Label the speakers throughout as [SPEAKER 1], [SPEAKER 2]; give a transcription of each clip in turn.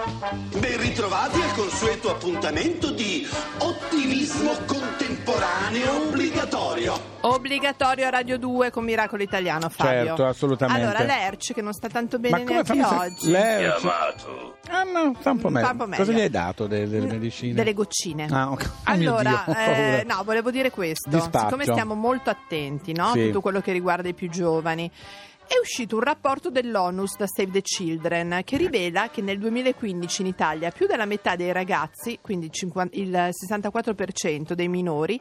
[SPEAKER 1] Ben ritrovati al consueto appuntamento di ottimismo contemporaneo obbligatorio.
[SPEAKER 2] Obbligatorio a Radio 2 con Miracolo Italiano, Fabio.
[SPEAKER 3] Certo, assolutamente.
[SPEAKER 2] Allora, l'Erc che non sta tanto bene
[SPEAKER 3] Ma come
[SPEAKER 2] neanche oggi.
[SPEAKER 3] Lerch?
[SPEAKER 1] Chiamato.
[SPEAKER 3] Ah no, sta un po'
[SPEAKER 2] Mm,
[SPEAKER 3] meglio.
[SPEAKER 2] un po' meglio.
[SPEAKER 3] Cosa gli hai dato de- delle medicine?
[SPEAKER 2] Delle goccine.
[SPEAKER 3] Ah, ok. Oh
[SPEAKER 2] Allora, eh, no, volevo dire questo.
[SPEAKER 3] Dispaccio.
[SPEAKER 2] Siccome stiamo molto attenti, no?
[SPEAKER 3] Sì.
[SPEAKER 2] Tutto quello che riguarda i più giovani. È uscito un rapporto dell'ONUS da Save the Children che rivela che nel 2015 in Italia più della metà dei ragazzi, quindi il 50 il 64% dei minori,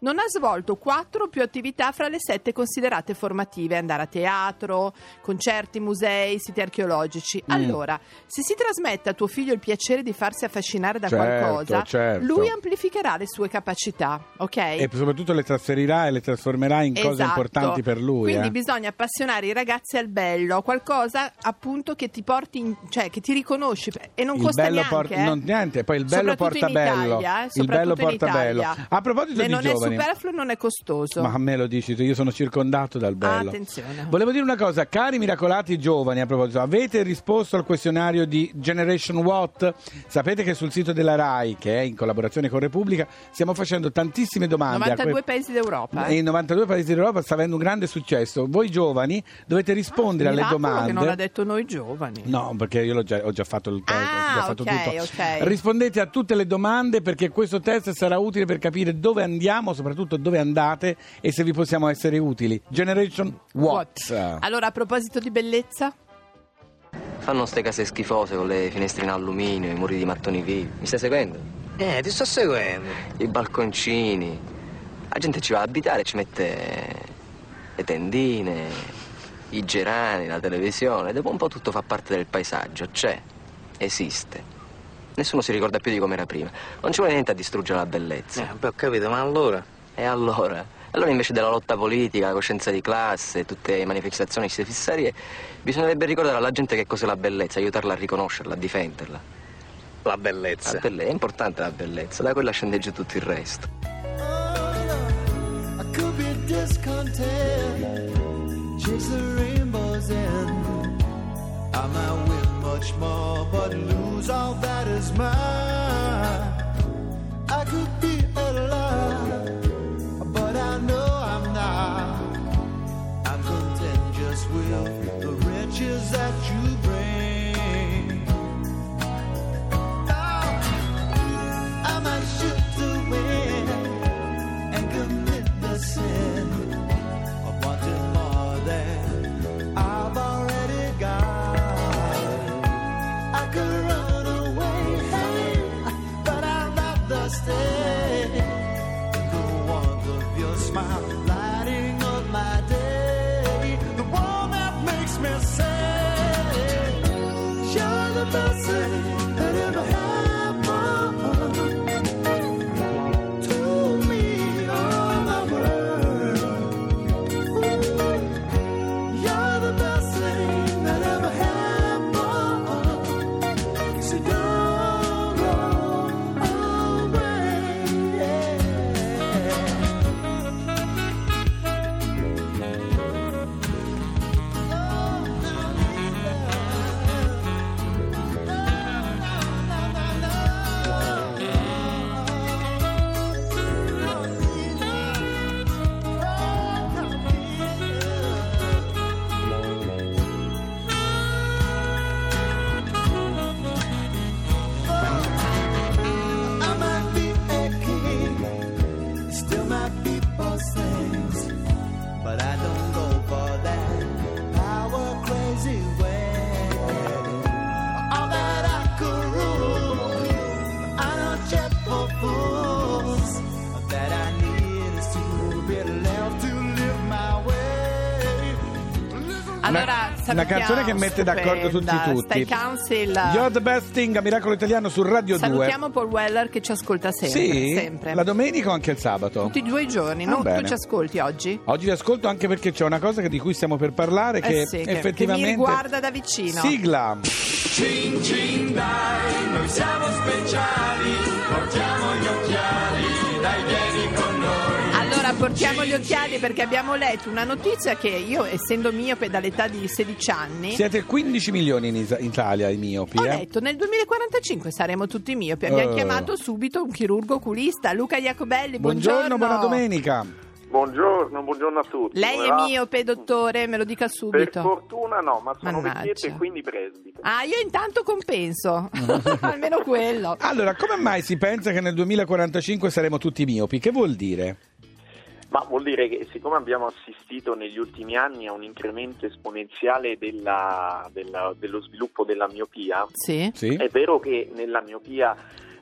[SPEAKER 2] non ha svolto quattro più attività fra le sette considerate formative, andare a teatro, concerti, musei, siti archeologici.
[SPEAKER 3] Mm.
[SPEAKER 2] Allora, se si trasmette a tuo figlio il piacere di farsi affascinare da
[SPEAKER 3] Certo,
[SPEAKER 2] qualcosa,
[SPEAKER 3] certo.
[SPEAKER 2] lui amplificherà le sue capacità, ok?
[SPEAKER 3] E soprattutto le trasferirà e le trasformerà in cose
[SPEAKER 2] Esatto.
[SPEAKER 3] importanti per lui.
[SPEAKER 2] Quindi
[SPEAKER 3] eh.
[SPEAKER 2] bisogna appassionare i ragazzi al bello, qualcosa appunto che ti porti, in- cioè che ti riconosci e non
[SPEAKER 3] il
[SPEAKER 2] costa
[SPEAKER 3] bello
[SPEAKER 2] neanche.
[SPEAKER 3] porta
[SPEAKER 2] eh.
[SPEAKER 3] non, niente, poi il bello
[SPEAKER 2] Soprattutto
[SPEAKER 3] porta bello.
[SPEAKER 2] Italia, eh,
[SPEAKER 3] il bello porta bello. A proposito
[SPEAKER 2] E
[SPEAKER 3] di
[SPEAKER 2] non
[SPEAKER 3] giovani.
[SPEAKER 2] superfluo, non è costoso.
[SPEAKER 3] Ma me lo dici tu, io sono circondato dal bello.
[SPEAKER 2] Attenzione.
[SPEAKER 3] Volevo dire una cosa, cari miracolati giovani, a proposito, avete risposto al questionario di Generation What? Sapete che sul sito della RAI, che è in collaborazione con Repubblica, stiamo facendo tantissime domande. a
[SPEAKER 2] 92
[SPEAKER 3] que-
[SPEAKER 2] paesi d'Europa.
[SPEAKER 3] E
[SPEAKER 2] eh.
[SPEAKER 3] in 92 paesi d'Europa sta avendo un grande successo. Voi giovani dovete rispondere alle
[SPEAKER 2] Miracolo
[SPEAKER 3] domande.
[SPEAKER 2] che non l'ha detto noi giovani.
[SPEAKER 3] No, perché io l'ho già, ho già fatto il test,
[SPEAKER 2] Ah,
[SPEAKER 3] ho già fatto
[SPEAKER 2] ok,
[SPEAKER 3] tutto.
[SPEAKER 2] ok.
[SPEAKER 3] Rispondete a tutte le domande perché questo test sarà utile per capire dove andiamo, soprattutto dove andate e se vi possiamo essere utili. Generation What?
[SPEAKER 2] Allora, a proposito di bellezza,
[SPEAKER 4] Fanno ste case schifose con le finestre in alluminio, i muri di mattoni vivi. Mi stai seguendo?
[SPEAKER 5] Eh, ti sto seguendo.
[SPEAKER 4] I balconcini. La gente ci va a abitare ci mette le tendine, i gerani, la televisione. Dopo un po' tutto fa parte del paesaggio. C'è, esiste. Nessuno si ricorda più di com'era prima. Non ci vuole niente a distruggere la bellezza.
[SPEAKER 5] Eh, beh, ho capito, ma allora?
[SPEAKER 4] E allora? Allora invece della lotta politica, la coscienza di classe, tutte le manifestazioni fissarie, bisognerebbe ricordare alla gente che cos'è la bellezza, aiutarla a riconoscerla, a difenderla.
[SPEAKER 5] La
[SPEAKER 4] La
[SPEAKER 5] bellezza.
[SPEAKER 4] belle- è importante la bellezza, da quella scende giù tutto il resto.
[SPEAKER 6] I could much more, but lose all that is mine.
[SPEAKER 2] Allora
[SPEAKER 3] una canzone che mette d'accordo tutti
[SPEAKER 2] stupenda.
[SPEAKER 3] tutti.
[SPEAKER 2] Stai Council.
[SPEAKER 3] You're the best thing a Miracolo Italiano su Radio 2.
[SPEAKER 2] Salutiamo Paul Weller che ci ascolta sempre.
[SPEAKER 3] Sì,
[SPEAKER 2] sempre.
[SPEAKER 3] la domenica o anche il sabato?
[SPEAKER 2] Tutti e due i giorni,
[SPEAKER 3] Ah,
[SPEAKER 2] no? Tu
[SPEAKER 3] bene.
[SPEAKER 2] ci ascolti oggi?
[SPEAKER 3] Oggi vi ascolto anche perché c'è una cosa che- di cui stiamo per parlare che
[SPEAKER 2] Eh sì,
[SPEAKER 3] effettivamente
[SPEAKER 2] che mi riguarda da vicino.
[SPEAKER 3] Sigla.
[SPEAKER 1] Cin cin dai, noi siamo speciali, portiamo gli occhiali, dai vieni
[SPEAKER 2] portiamo gli occhiali perché abbiamo letto una notizia che io, essendo miope dall'età di 16 anni,
[SPEAKER 3] Siete 15 milioni in, Is- in Italia i miopi,
[SPEAKER 2] ho
[SPEAKER 3] eh?
[SPEAKER 2] letto nel 2045 saremo tutti miopi. Abbiamo
[SPEAKER 3] Oh.
[SPEAKER 2] chiamato subito un chirurgo oculista, Luca Iacobelli.
[SPEAKER 3] Buongiorno,
[SPEAKER 2] Buongiorno,
[SPEAKER 3] buona domenica.
[SPEAKER 7] Buongiorno, buongiorno a tutti.
[SPEAKER 2] Lei
[SPEAKER 7] Come
[SPEAKER 2] è
[SPEAKER 7] va?
[SPEAKER 2] miope, dottore, me lo dica
[SPEAKER 7] Per
[SPEAKER 2] subito.
[SPEAKER 7] fortuna no, ma sono
[SPEAKER 2] Mannaggia.
[SPEAKER 7] vecchietto e quindi presbite.
[SPEAKER 2] Ah, io intanto compenso, almeno quello.
[SPEAKER 3] Allora, come mai si pensa che nel 2045 saremo tutti miopi? Che vuol dire?
[SPEAKER 7] Ma vuol dire che siccome abbiamo assistito negli ultimi anni a un incremento esponenziale della- della- dello sviluppo della miopia,
[SPEAKER 2] Sì.
[SPEAKER 3] Sì?
[SPEAKER 7] è vero che nella miopia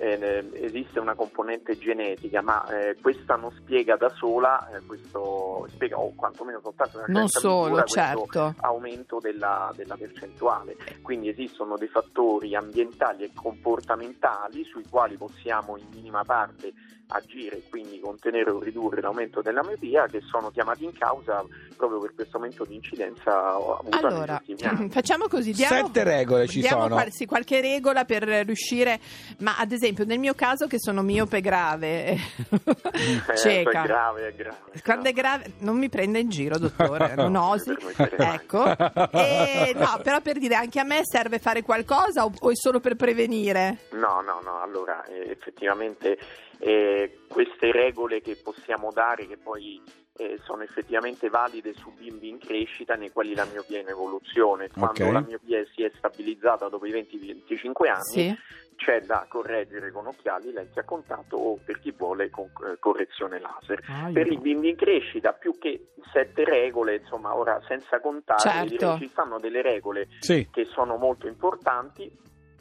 [SPEAKER 7] eh, esiste una componente genetica, ma eh, questa non spiega da sola eh, questo, spiega o quantomeno soltanto una
[SPEAKER 2] Non
[SPEAKER 7] certa
[SPEAKER 2] solo,
[SPEAKER 7] misura questo
[SPEAKER 2] certo.
[SPEAKER 7] aumento della, della percentuale. Quindi esistono dei fattori ambientali e comportamentali sui quali possiamo in minima parte agire e quindi contenere o ridurre l'aumento della miopia che sono chiamati in causa proprio per questo aumento di incidenza avuta
[SPEAKER 2] Allora,
[SPEAKER 7] negli ultimi anni.
[SPEAKER 2] facciamo così, diamo,
[SPEAKER 3] Sette regole ci
[SPEAKER 2] diamo
[SPEAKER 3] sono.
[SPEAKER 2] qual- sì, qualche regola per riuscire, ma ad esempio nel mio caso che sono miope grave,
[SPEAKER 7] Eh,
[SPEAKER 2] cieca.
[SPEAKER 7] è grave, è grave.
[SPEAKER 2] Quando è grave, non mi prenda in giro, dottore, non osi. Ecco, E, no, però per dire anche a me serve fare qualcosa o, o è solo per prevenire?
[SPEAKER 7] No, no, no, allora eh, effettivamente eh, queste regole che possiamo dare, che poi eh, sono effettivamente valide su bimbi in crescita nei quali la miopia è in evoluzione, quando
[SPEAKER 3] Ok.
[SPEAKER 7] la miopia si è stabilizzata dopo i 20-25 anni
[SPEAKER 2] Sì.
[SPEAKER 7] c'è da correggere con occhiali, lenti a contatto o per chi vuole con eh, correzione laser.
[SPEAKER 2] Ah,
[SPEAKER 7] Per i bimbi in crescita più che sette regole, insomma ora senza contare,
[SPEAKER 2] Certo.
[SPEAKER 7] direi, ci stanno delle regole
[SPEAKER 3] Sì.
[SPEAKER 7] che sono molto importanti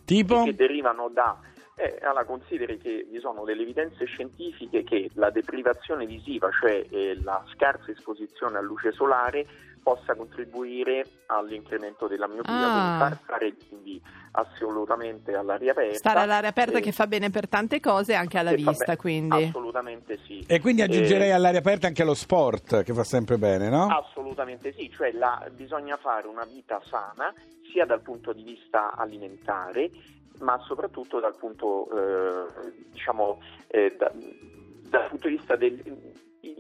[SPEAKER 3] Tipo?
[SPEAKER 7] che derivano da eh, alla consideri che vi sono delle evidenze scientifiche che la deprivazione visiva, cioè eh, la scarsa esposizione a luce solare, possa contribuire all'incremento della miopia,
[SPEAKER 2] Ah.
[SPEAKER 7] quindi far stare i bimbi assolutamente all'aria aperta.
[SPEAKER 2] Stare all'aria aperta
[SPEAKER 7] eh,
[SPEAKER 2] che fa bene per tante cose e anche alla vista, quindi.
[SPEAKER 7] Assolutamente sì.
[SPEAKER 3] E quindi aggiungerei
[SPEAKER 7] Eh,
[SPEAKER 3] all'aria aperta anche lo sport, che fa sempre bene, no?
[SPEAKER 7] Assolutamente sì, cioè la- bisogna fare una vita sana sia dal punto di vista alimentare ma soprattutto dal punto eh, diciamo eh, da- dal punto di vista del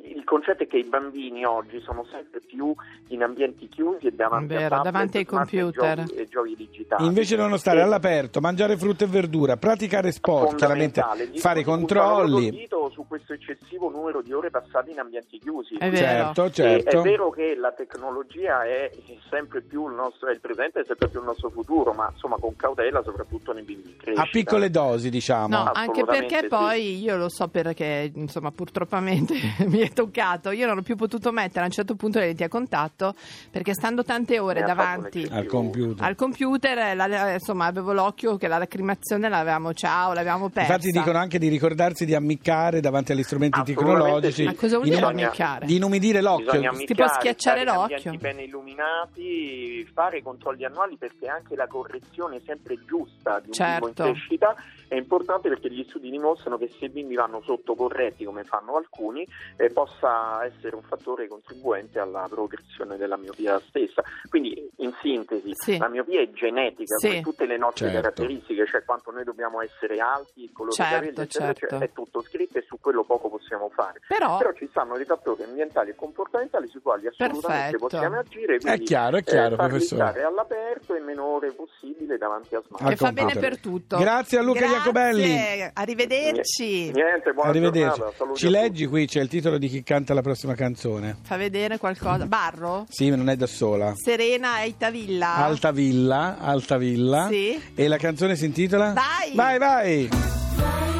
[SPEAKER 7] il il concetto è che i bambini oggi sono sempre più in ambienti chiusi e davanti
[SPEAKER 2] Vero,
[SPEAKER 7] a tablet,
[SPEAKER 2] davanti ai
[SPEAKER 7] e
[SPEAKER 2] computer.
[SPEAKER 7] giochi, e giochi digitali.
[SPEAKER 3] Invece devono stare
[SPEAKER 7] E-
[SPEAKER 3] all'aperto, mangiare frutta e verdura, praticare sport, chiaramente fare i controlli.
[SPEAKER 7] su questo eccessivo numero di ore passate in ambienti chiusi.
[SPEAKER 2] È vero.
[SPEAKER 3] Certo, certo.
[SPEAKER 7] È vero che la tecnologia è sempre più il nostro, è il presente e sempre più il nostro futuro, ma insomma con cautela soprattutto nei bimbi crescita.
[SPEAKER 3] A piccole dosi, diciamo.
[SPEAKER 2] No, anche perché
[SPEAKER 7] sì.
[SPEAKER 2] poi io lo so perché, insomma, purtroppamente mi è toccato. Io non ho più potuto mettere a un certo punto le lenti a contatto perché stando tante ore davanti
[SPEAKER 3] Al computer.
[SPEAKER 2] al computer, la- insomma, avevo l'occhio che la lacrimazione l'avevamo ciao, l'avevamo persa.
[SPEAKER 3] Infatti dicono anche di ricordarsi di ammiccare davanti agli strumenti tecnologici.
[SPEAKER 7] sì.
[SPEAKER 2] Ma cosa vuol dire ammiccare?
[SPEAKER 3] Di inumidire l'occhio.
[SPEAKER 2] Ti può schiacciare l'occhio.
[SPEAKER 7] ambienti bene illuminati, fare controlli annuali perché anche la correzione sempre giusta di un
[SPEAKER 2] Certo.
[SPEAKER 7] in crescita è importante perché gli studi dimostrano che se i bimbi vanno sottocorretti come fanno alcuni eh, possa essere un fattore contribuente alla progressione della miopia stessa. Quindi in sintesi
[SPEAKER 2] Sì.
[SPEAKER 7] la miopia è genetica
[SPEAKER 2] Sì.
[SPEAKER 7] come tutte le nostre
[SPEAKER 3] Certo.
[SPEAKER 7] caratteristiche, cioè quanto noi dobbiamo essere alti, il colore
[SPEAKER 2] Certo,
[SPEAKER 7] dei capelli, eccetera,
[SPEAKER 2] certo.
[SPEAKER 7] eccetera, è tutto scritto e su quello poco possiamo fare.
[SPEAKER 2] Però,
[SPEAKER 7] Però ci stanno dei fattori ambientali e comportamentali sui quali assolutamente
[SPEAKER 2] Perfetto.
[SPEAKER 7] possiamo agire. Quindi,
[SPEAKER 3] chiaro, è chiaro,
[SPEAKER 7] eh,
[SPEAKER 3] professore.
[SPEAKER 7] stare all'aperto e meno ore possibile davanti a smart.
[SPEAKER 3] Al
[SPEAKER 2] che fa bene per tutto.
[SPEAKER 3] Grazie a Luca
[SPEAKER 2] Grazie,
[SPEAKER 3] Iacobelli.
[SPEAKER 2] Arrivederci.
[SPEAKER 7] Niente, buona
[SPEAKER 3] Arrivederci. Ci leggi qui, c'è il titolo di chi canta la prossima canzone.
[SPEAKER 2] Fa vedere qualcosa. Barro?
[SPEAKER 3] Sì, ma non è da sola.
[SPEAKER 2] Serena Eitavilla.
[SPEAKER 3] Alta Villa, Alta Villa.
[SPEAKER 2] Sì.
[SPEAKER 3] E la canzone si intitola?
[SPEAKER 2] Vai!
[SPEAKER 3] Vai, vai!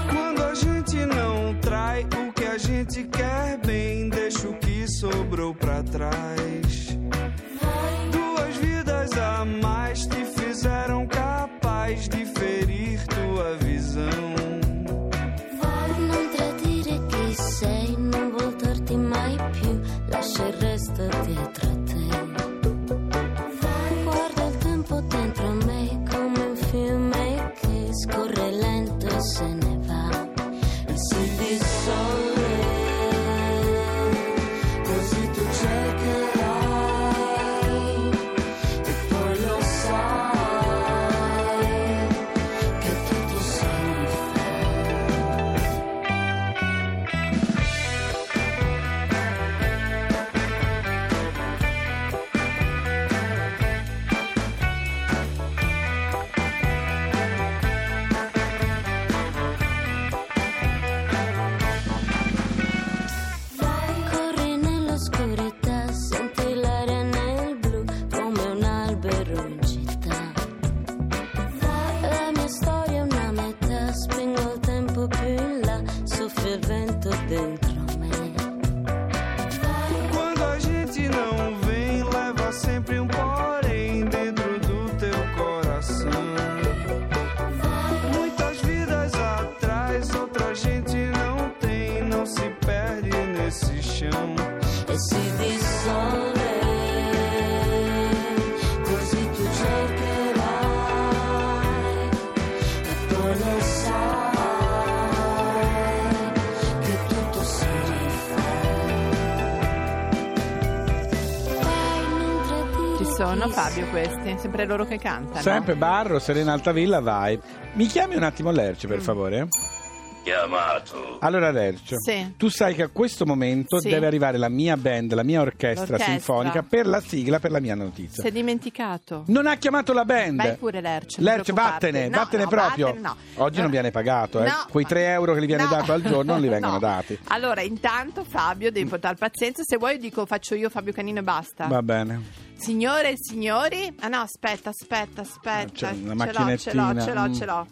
[SPEAKER 6] Quando a gente não trai o que a gente quer bem, deixa o que sobrou pra trás.
[SPEAKER 8] gatos dentro.
[SPEAKER 2] Sono, Fabio, questi? Sempre loro che cantano?
[SPEAKER 3] Sempre Barro, Serena Altavilla, vai. Mi chiami un attimo Lercio, per favore?
[SPEAKER 1] Chiamato.
[SPEAKER 3] Allora Lercio,
[SPEAKER 2] Sì.
[SPEAKER 3] tu sai che a questo momento
[SPEAKER 2] Sì.
[SPEAKER 3] deve arrivare la mia band, la mia orchestra,
[SPEAKER 2] L'orchestra.
[SPEAKER 3] sinfonica per la sigla per la mia notizia.
[SPEAKER 2] Si è dimenticato.
[SPEAKER 3] Non ha chiamato la band.
[SPEAKER 2] Vai pure Lercio. non
[SPEAKER 3] Lercio,
[SPEAKER 2] preoccuparti.
[SPEAKER 3] vattene,
[SPEAKER 2] No,
[SPEAKER 3] vattene
[SPEAKER 2] no,
[SPEAKER 3] proprio.
[SPEAKER 2] vattene, no.
[SPEAKER 3] Oggi non viene pagato, eh.
[SPEAKER 2] No.
[SPEAKER 3] Quei 3 euro che gli viene
[SPEAKER 2] No.
[SPEAKER 3] dato al giorno non li vengono
[SPEAKER 2] No.
[SPEAKER 3] dati.
[SPEAKER 2] Allora, intanto Fabio, devi portare pazienza. Se vuoi dico faccio io Fabio Canino e basta.
[SPEAKER 3] Va bene.
[SPEAKER 2] Signore e signori. Ah no, aspetta, aspetta, aspetta.
[SPEAKER 3] C'è una
[SPEAKER 2] ce l'ho, ce l'ho,
[SPEAKER 3] macchinettina.
[SPEAKER 2] ce l'ho,
[SPEAKER 3] Mm.
[SPEAKER 2] ce l'ho.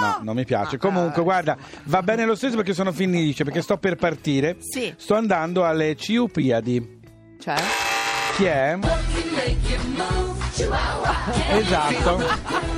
[SPEAKER 3] No, non mi piace.
[SPEAKER 2] Ah,
[SPEAKER 3] Comunque,
[SPEAKER 2] ah,
[SPEAKER 3] guarda, va bene lo stesso perché sono felice, perché sto per partire.
[SPEAKER 2] Sì.
[SPEAKER 3] Sto andando alle Ciupiadi.
[SPEAKER 2] Cioè?
[SPEAKER 3] Chi è? Esatto.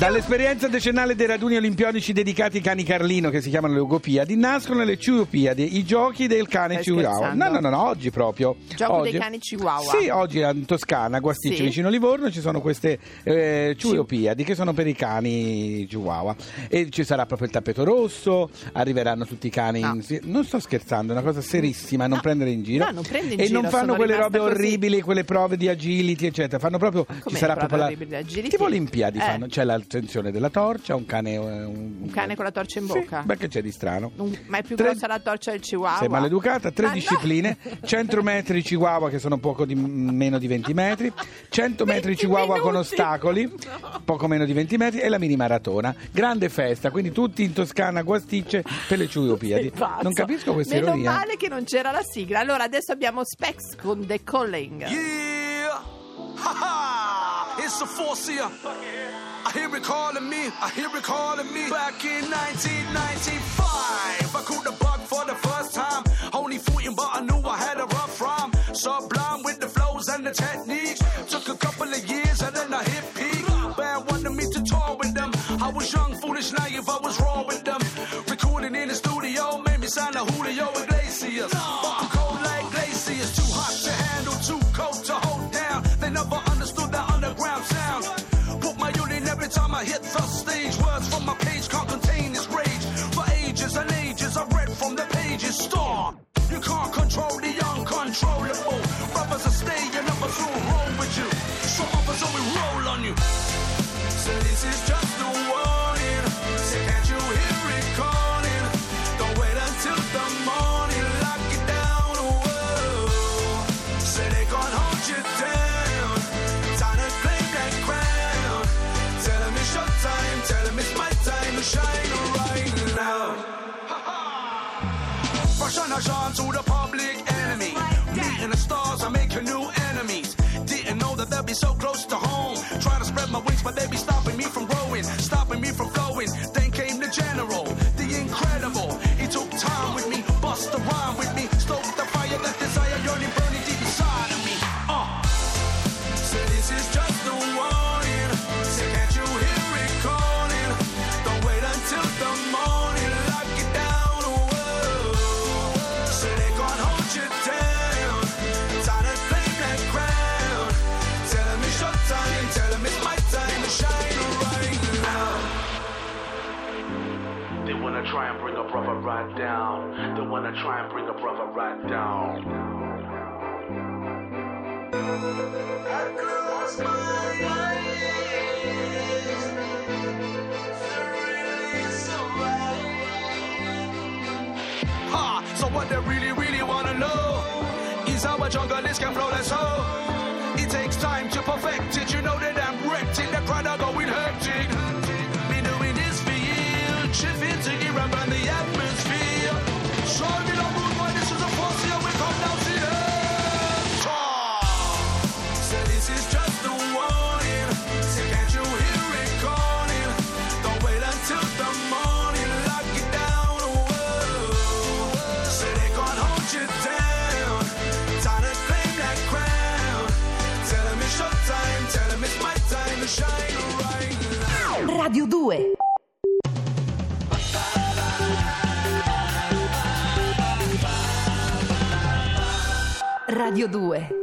[SPEAKER 3] Dall'esperienza decennale dei raduni olimpionici dedicati ai cani Carlino, che si chiamano le Ugopiadi, nascono le Ciupiadi, i giochi del cane
[SPEAKER 2] Stai
[SPEAKER 3] Chihuahua. No, no, no, no, oggi proprio.
[SPEAKER 2] Gioco
[SPEAKER 3] oggi.
[SPEAKER 2] dei cani Chihuahua.
[SPEAKER 3] Sì, oggi in Toscana, Guasticcio,
[SPEAKER 2] Sì.
[SPEAKER 3] vicino a Livorno, ci sono queste eh, Ciupiadi che sono per i cani Chihuahua. E ci sarà proprio il tappeto rosso, arriveranno tutti i cani.
[SPEAKER 2] No.
[SPEAKER 3] in- Non sto scherzando, è una cosa serissima, non
[SPEAKER 2] No.
[SPEAKER 3] prendere in giro.
[SPEAKER 2] No, non prendo in
[SPEAKER 3] e
[SPEAKER 2] giro,
[SPEAKER 3] non fanno quelle robe
[SPEAKER 2] così.
[SPEAKER 3] orribili, quelle prove di agility, eccetera. Fanno proprio. Ci
[SPEAKER 2] Com'è
[SPEAKER 3] sarà proprio la.
[SPEAKER 2] orribili di agility?
[SPEAKER 3] Tipo Olimpiadi
[SPEAKER 2] Eh.
[SPEAKER 3] fanno. C'è l'attenzione della torcia, un cane. eh, Un,
[SPEAKER 2] Un cane con la torcia in
[SPEAKER 3] Sì,
[SPEAKER 2] bocca?
[SPEAKER 3] beh, che c'è di strano?
[SPEAKER 2] Un- ma è più
[SPEAKER 3] Tre-
[SPEAKER 2] grossa la torcia del Chihuahua.
[SPEAKER 3] Sei maleducata, tre
[SPEAKER 2] Ma no.
[SPEAKER 3] discipline, 100 metri Chihuahua che sono poco di, meno di 20 metri, 100 metri
[SPEAKER 2] 20
[SPEAKER 3] Chihuahua con
[SPEAKER 2] minuti.
[SPEAKER 3] ostacoli, poco meno di 20 metri e la mini maratona. Grande festa, quindi tutti in Toscana Guasticce per le Ciuiopiadi. Non capisco questa
[SPEAKER 2] Meno
[SPEAKER 3] ironia.
[SPEAKER 2] male che non c'era la sigla. Allora adesso abbiamo Specs con The Calling.
[SPEAKER 9] Yeah, ha ha, it's a. I hear it calling me, I hear it calling me. Back in 1995, I caught the bug for the first time. Only 14, but I knew I had a rough rhyme. Sublime with the flows and the techniques. Took a couple of years and then I hit peak. Band wanted me to tour with them. I was young, foolish, naive, I was raw with them. Recording in the studio made me sound like Julio time I hit the stage. Words from my page what they really, really wanna know is how a junglist can flow like so. It takes time to perfect it. You know that
[SPEAKER 10] Radio 2 Radio 2